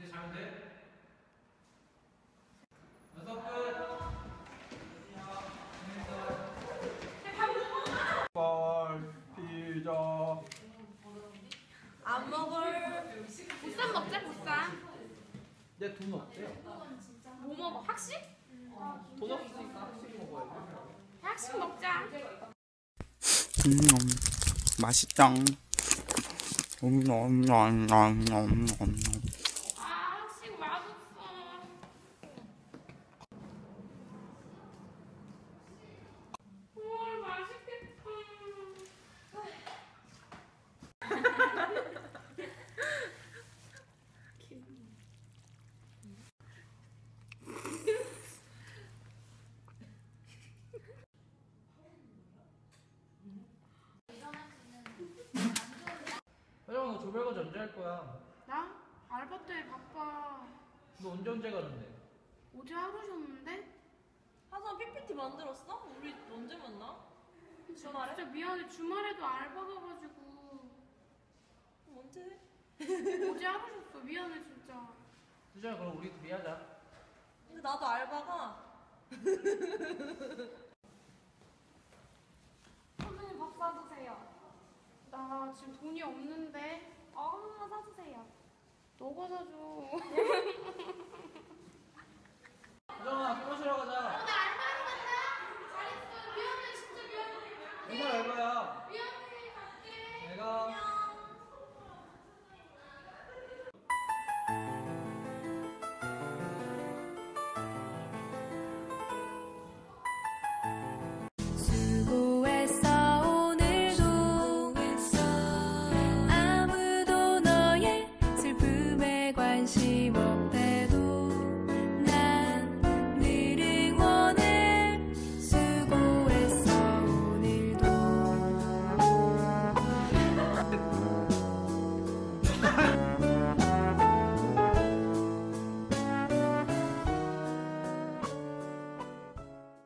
근데 자면 돼? 연습 끝! 발 피자 안 먹을 보쌈 먹자 보쌈 내돈 없대요 뭐 먹어? 학식? 돈 없으니까 학식 먹어야 돼 학식 먹자 음 맛있다 음, 음, 음, 음, 음, 음, 음. 혜정아 너 조별과제 언제 할 거야? 나 알바 때문에 바빠. 너 언제 언제 가는데? 어제 하루 쉬었는데? 하선 PPT 만들었어? 우리 언제 만나? 주말에? 진짜 미안해 주말에도 알바 가가지고 언제? 어제 하루 쉬었어 미안해 진짜. 수정아 그럼 우리 둘이 하자. 근데 나도 알바가 선생님 밥 사주세요. 나 지금 돈이 없는데. 아 사주세요. 너가 사줘.